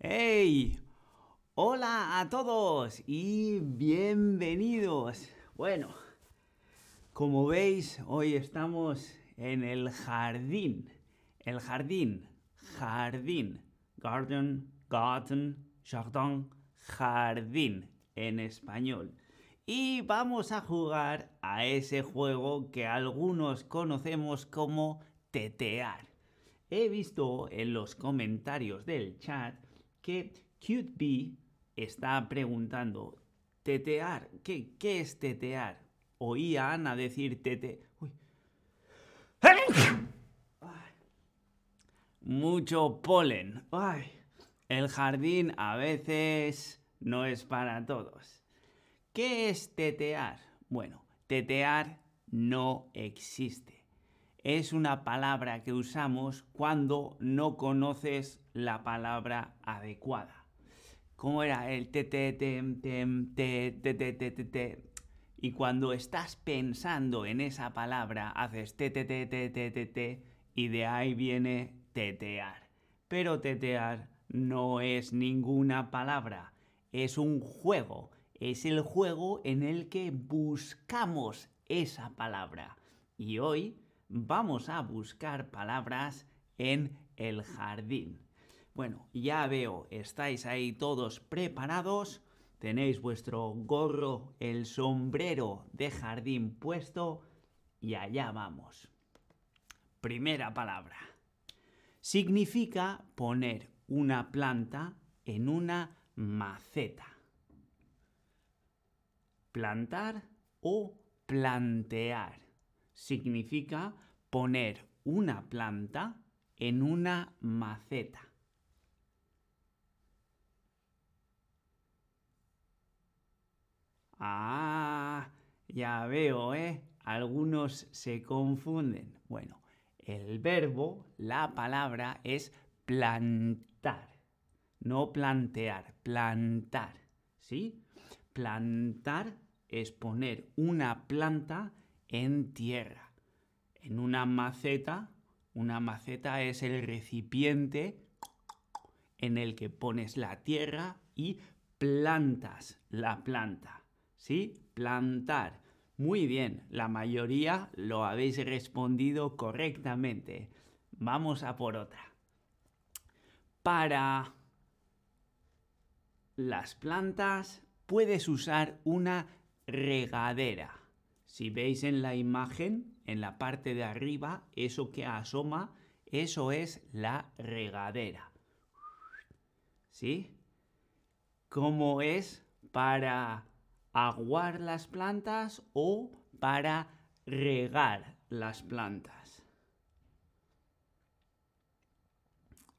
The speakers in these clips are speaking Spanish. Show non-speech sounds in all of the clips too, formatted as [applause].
¡Hey! Hola a todos y bienvenidos. Bueno, como veis, hoy estamos en el jardín. El jardín, jardín, garden, garden, jardin, jardín en español. Y vamos a jugar a ese juego que algunos conocemos como tetear. He visto en los comentarios del chat que CuteBee está preguntando, tetear, ¿qué, qué es tetear? Oí a Ana decir tete... Mucho polen. El jardín a veces no es para todos. ¿Qué es tetear? Bueno, tetear no existe. Es una palabra que usamos cuando no conoces la palabra adecuada. ¿Cómo era el tete, tem, tem, te, te, te, te, te, Y cuando estás pensando en esa palabra, haces te, te, te, te, te, te, te, y de ahí viene tetear. Pero tetear no es ninguna palabra, es un juego. Es el juego en el que buscamos esa palabra. Y hoy vamos a buscar palabras en el jardín. Bueno, ya veo, estáis ahí todos preparados. Tenéis vuestro gorro, el sombrero de jardín puesto y allá vamos. Primera palabra. Significa poner una planta en una maceta. Plantar o plantear significa poner una planta en una maceta. Ah, ya veo, ¿eh? Algunos se confunden. Bueno, el verbo, la palabra es plantar, no plantear, plantar, ¿sí? Plantar es poner una planta en tierra, en una maceta. Una maceta es el recipiente en el que pones la tierra y plantas la planta. ¿Sí? Plantar. Muy bien, la mayoría lo habéis respondido correctamente. Vamos a por otra. Para las plantas puedes usar una regadera. Si veis en la imagen, en la parte de arriba, eso que asoma, eso es la regadera. ¿Sí? ¿Cómo es para aguar las plantas o para regar las plantas?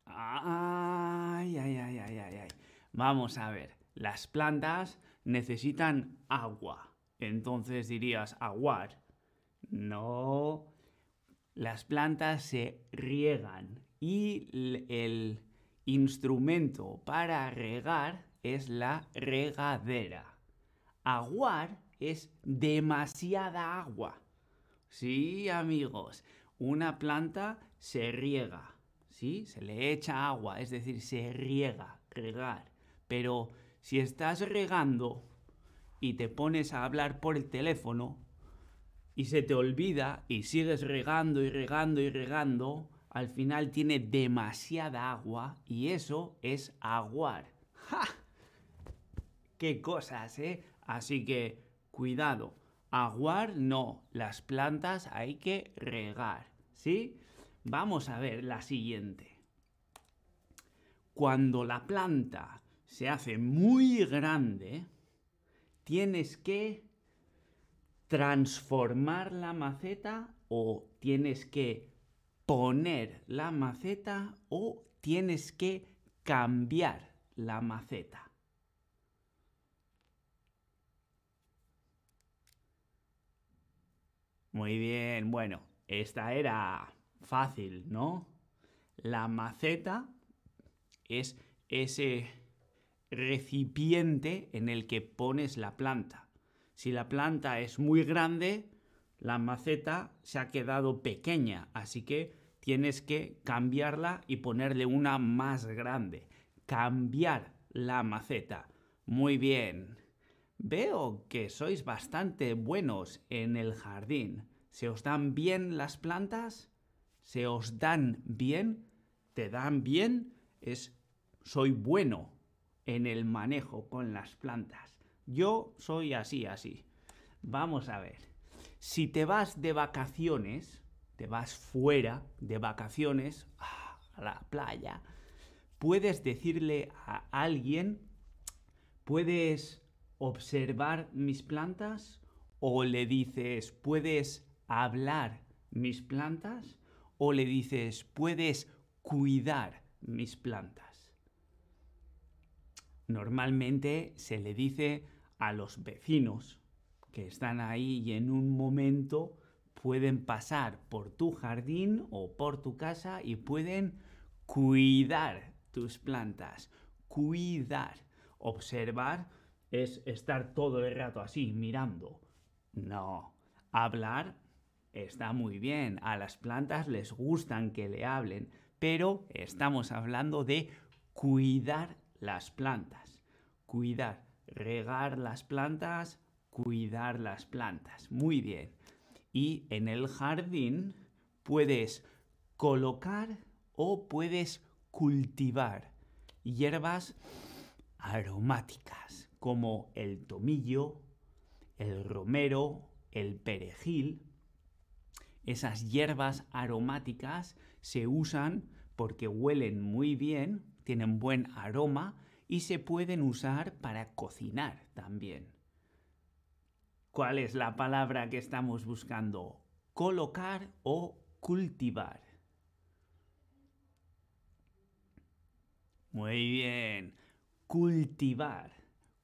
Ay, ay, ay, ay, ay, ay. Vamos a ver. Las plantas necesitan agua. Entonces dirías aguar. No. Las plantas se riegan y el instrumento para regar es la regadera. Aguar es demasiada agua. Sí, amigos, una planta se riega, ¿sí? Se le echa agua, es decir, se riega, regar. Pero si estás regando y te pones a hablar por el teléfono y se te olvida y sigues regando y regando y regando, al final tiene demasiada agua y eso es aguar. [laughs] ¡Ja! ¡Qué cosas, eh! Así que cuidado, aguar no, las plantas hay que regar, ¿sí? Vamos a ver la siguiente. Cuando la planta se hace muy grande, tienes que transformar la maceta o tienes que poner la maceta o tienes que cambiar la maceta. Muy bien, bueno, esta era fácil, ¿no? La maceta es ese recipiente en el que pones la planta. Si la planta es muy grande, la maceta se ha quedado pequeña, así que tienes que cambiarla y ponerle una más grande. cambiar la maceta. Muy bien. Veo que sois bastante buenos en el jardín. ¿Se os dan bien las plantas? ¿Se os dan bien? ¿Te dan bien? Es soy bueno en el manejo con las plantas. Yo soy así, así. Vamos a ver. Si te vas de vacaciones, te vas fuera de vacaciones a la playa, puedes decirle a alguien, puedes observar mis plantas o le dices, puedes hablar mis plantas o le dices, puedes cuidar mis plantas. Normalmente se le dice a los vecinos que están ahí y en un momento pueden pasar por tu jardín o por tu casa y pueden cuidar tus plantas. Cuidar. Observar es estar todo el rato así mirando. No. Hablar está muy bien. A las plantas les gustan que le hablen. Pero estamos hablando de cuidar las plantas. Cuidar. Regar las plantas. Cuidar las plantas. Muy bien. Y en el jardín puedes colocar o puedes cultivar hierbas aromáticas como el tomillo, el romero, el perejil. Esas hierbas aromáticas se usan porque huelen muy bien, tienen buen aroma y se pueden usar para cocinar también. ¿Cuál es la palabra que estamos buscando? Colocar o cultivar. Muy bien. Cultivar.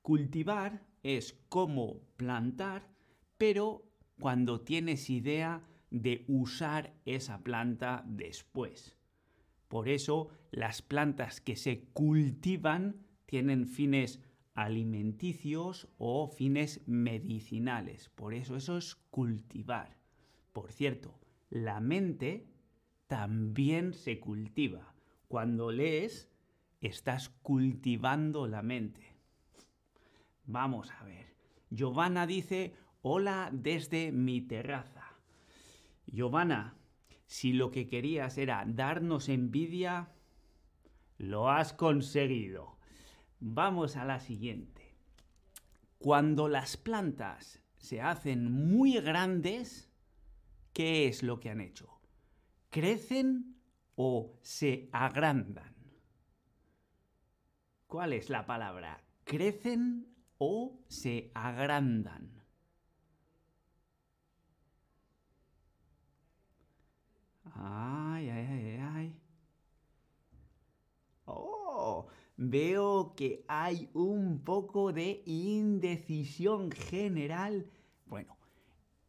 Cultivar es como plantar, pero cuando tienes idea de usar esa planta después. Por eso las plantas que se cultivan tienen fines alimenticios o fines medicinales. Por eso eso es cultivar. Por cierto, la mente también se cultiva. Cuando lees, estás cultivando la mente. Vamos a ver. Giovanna dice, hola desde mi terraza. Giovanna, si lo que querías era darnos envidia, lo has conseguido. Vamos a la siguiente. Cuando las plantas se hacen muy grandes, ¿qué es lo que han hecho? ¿Crecen o se agrandan? ¿Cuál es la palabra? ¿Crecen o se agrandan? Ay, ay, ay, ay. Oh, veo que hay un poco de indecisión general. Bueno,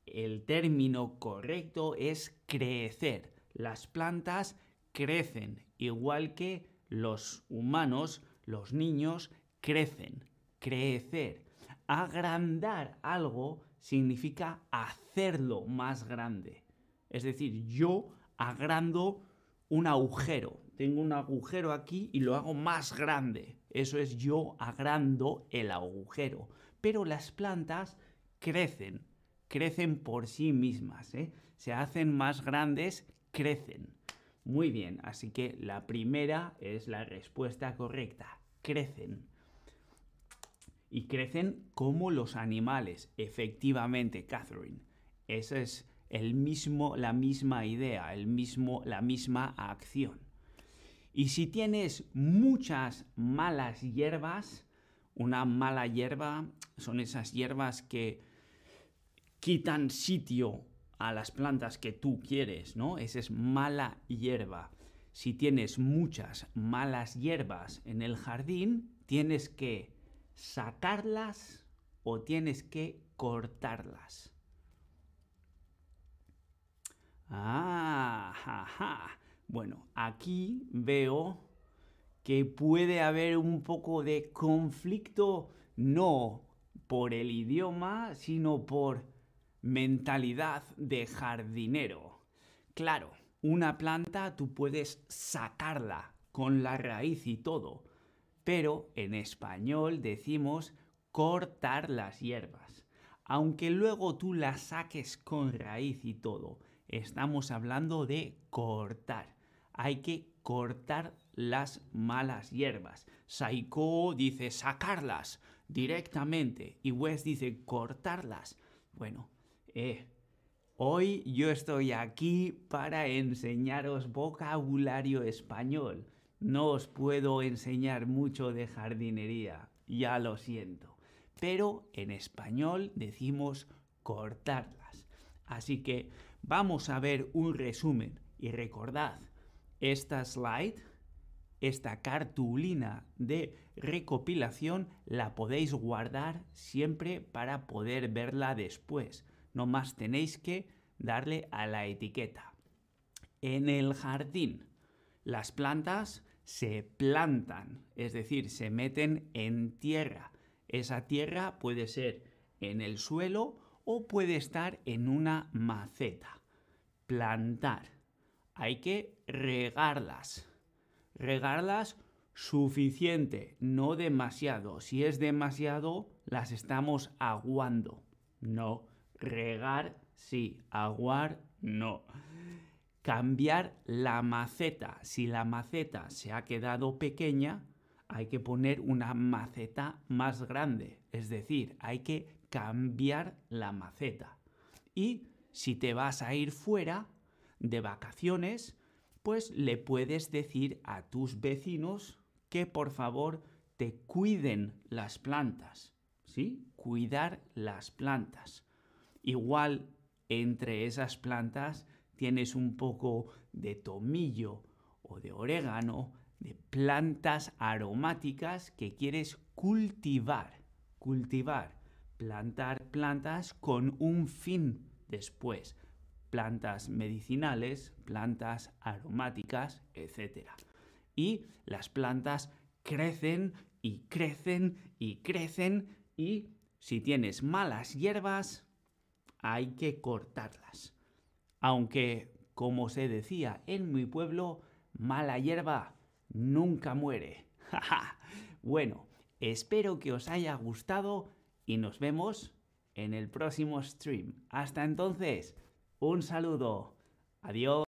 el término correcto es crecer. Las plantas crecen, igual que los humanos, los niños crecen. Crecer. Agrandar algo significa hacerlo más grande. Es decir, yo agrando un agujero tengo un agujero aquí y lo hago más grande. Eso es yo agrando el agujero. Pero las plantas crecen, crecen por sí mismas. ¿eh? Se hacen más grandes, crecen. Muy bien, así que la primera es la respuesta correcta. Crecen. Y crecen como los animales, efectivamente, Catherine. Esa es el mismo, la misma idea, el mismo, la misma acción. Y si tienes muchas malas hierbas, una mala hierba son esas hierbas que quitan sitio a las plantas que tú quieres, ¿no? Esa es mala hierba. Si tienes muchas malas hierbas en el jardín, tienes que sacarlas o tienes que cortarlas. Ah, jaja. Bueno, aquí veo que puede haber un poco de conflicto, no por el idioma, sino por mentalidad de jardinero. Claro, una planta tú puedes sacarla con la raíz y todo, pero en español decimos cortar las hierbas. Aunque luego tú las saques con raíz y todo, estamos hablando de cortar. Hay que cortar las malas hierbas. Saiko dice sacarlas directamente y Wes dice cortarlas. Bueno, eh, hoy yo estoy aquí para enseñaros vocabulario español. No os puedo enseñar mucho de jardinería, ya lo siento. Pero en español decimos cortarlas. Así que vamos a ver un resumen y recordad, esta slide, esta cartulina de recopilación la podéis guardar siempre para poder verla después. No más tenéis que darle a la etiqueta. En el jardín, las plantas se plantan, es decir, se meten en tierra. Esa tierra puede ser en el suelo o puede estar en una maceta. Plantar. Hay que regarlas. Regarlas suficiente, no demasiado. Si es demasiado, las estamos aguando. No. Regar, sí. Aguar, no cambiar la maceta. Si la maceta se ha quedado pequeña, hay que poner una maceta más grande. Es decir, hay que cambiar la maceta. Y si te vas a ir fuera de vacaciones, pues le puedes decir a tus vecinos que por favor te cuiden las plantas. ¿Sí? Cuidar las plantas. Igual entre esas plantas tienes un poco de tomillo o de orégano, de plantas aromáticas que quieres cultivar. Cultivar. Plantar plantas con un fin después. Plantas medicinales, plantas aromáticas, etc. Y las plantas crecen y crecen y crecen y si tienes malas hierbas, hay que cortarlas. Aunque, como se decía en mi pueblo, mala hierba nunca muere. [laughs] bueno, espero que os haya gustado y nos vemos en el próximo stream. Hasta entonces, un saludo. Adiós.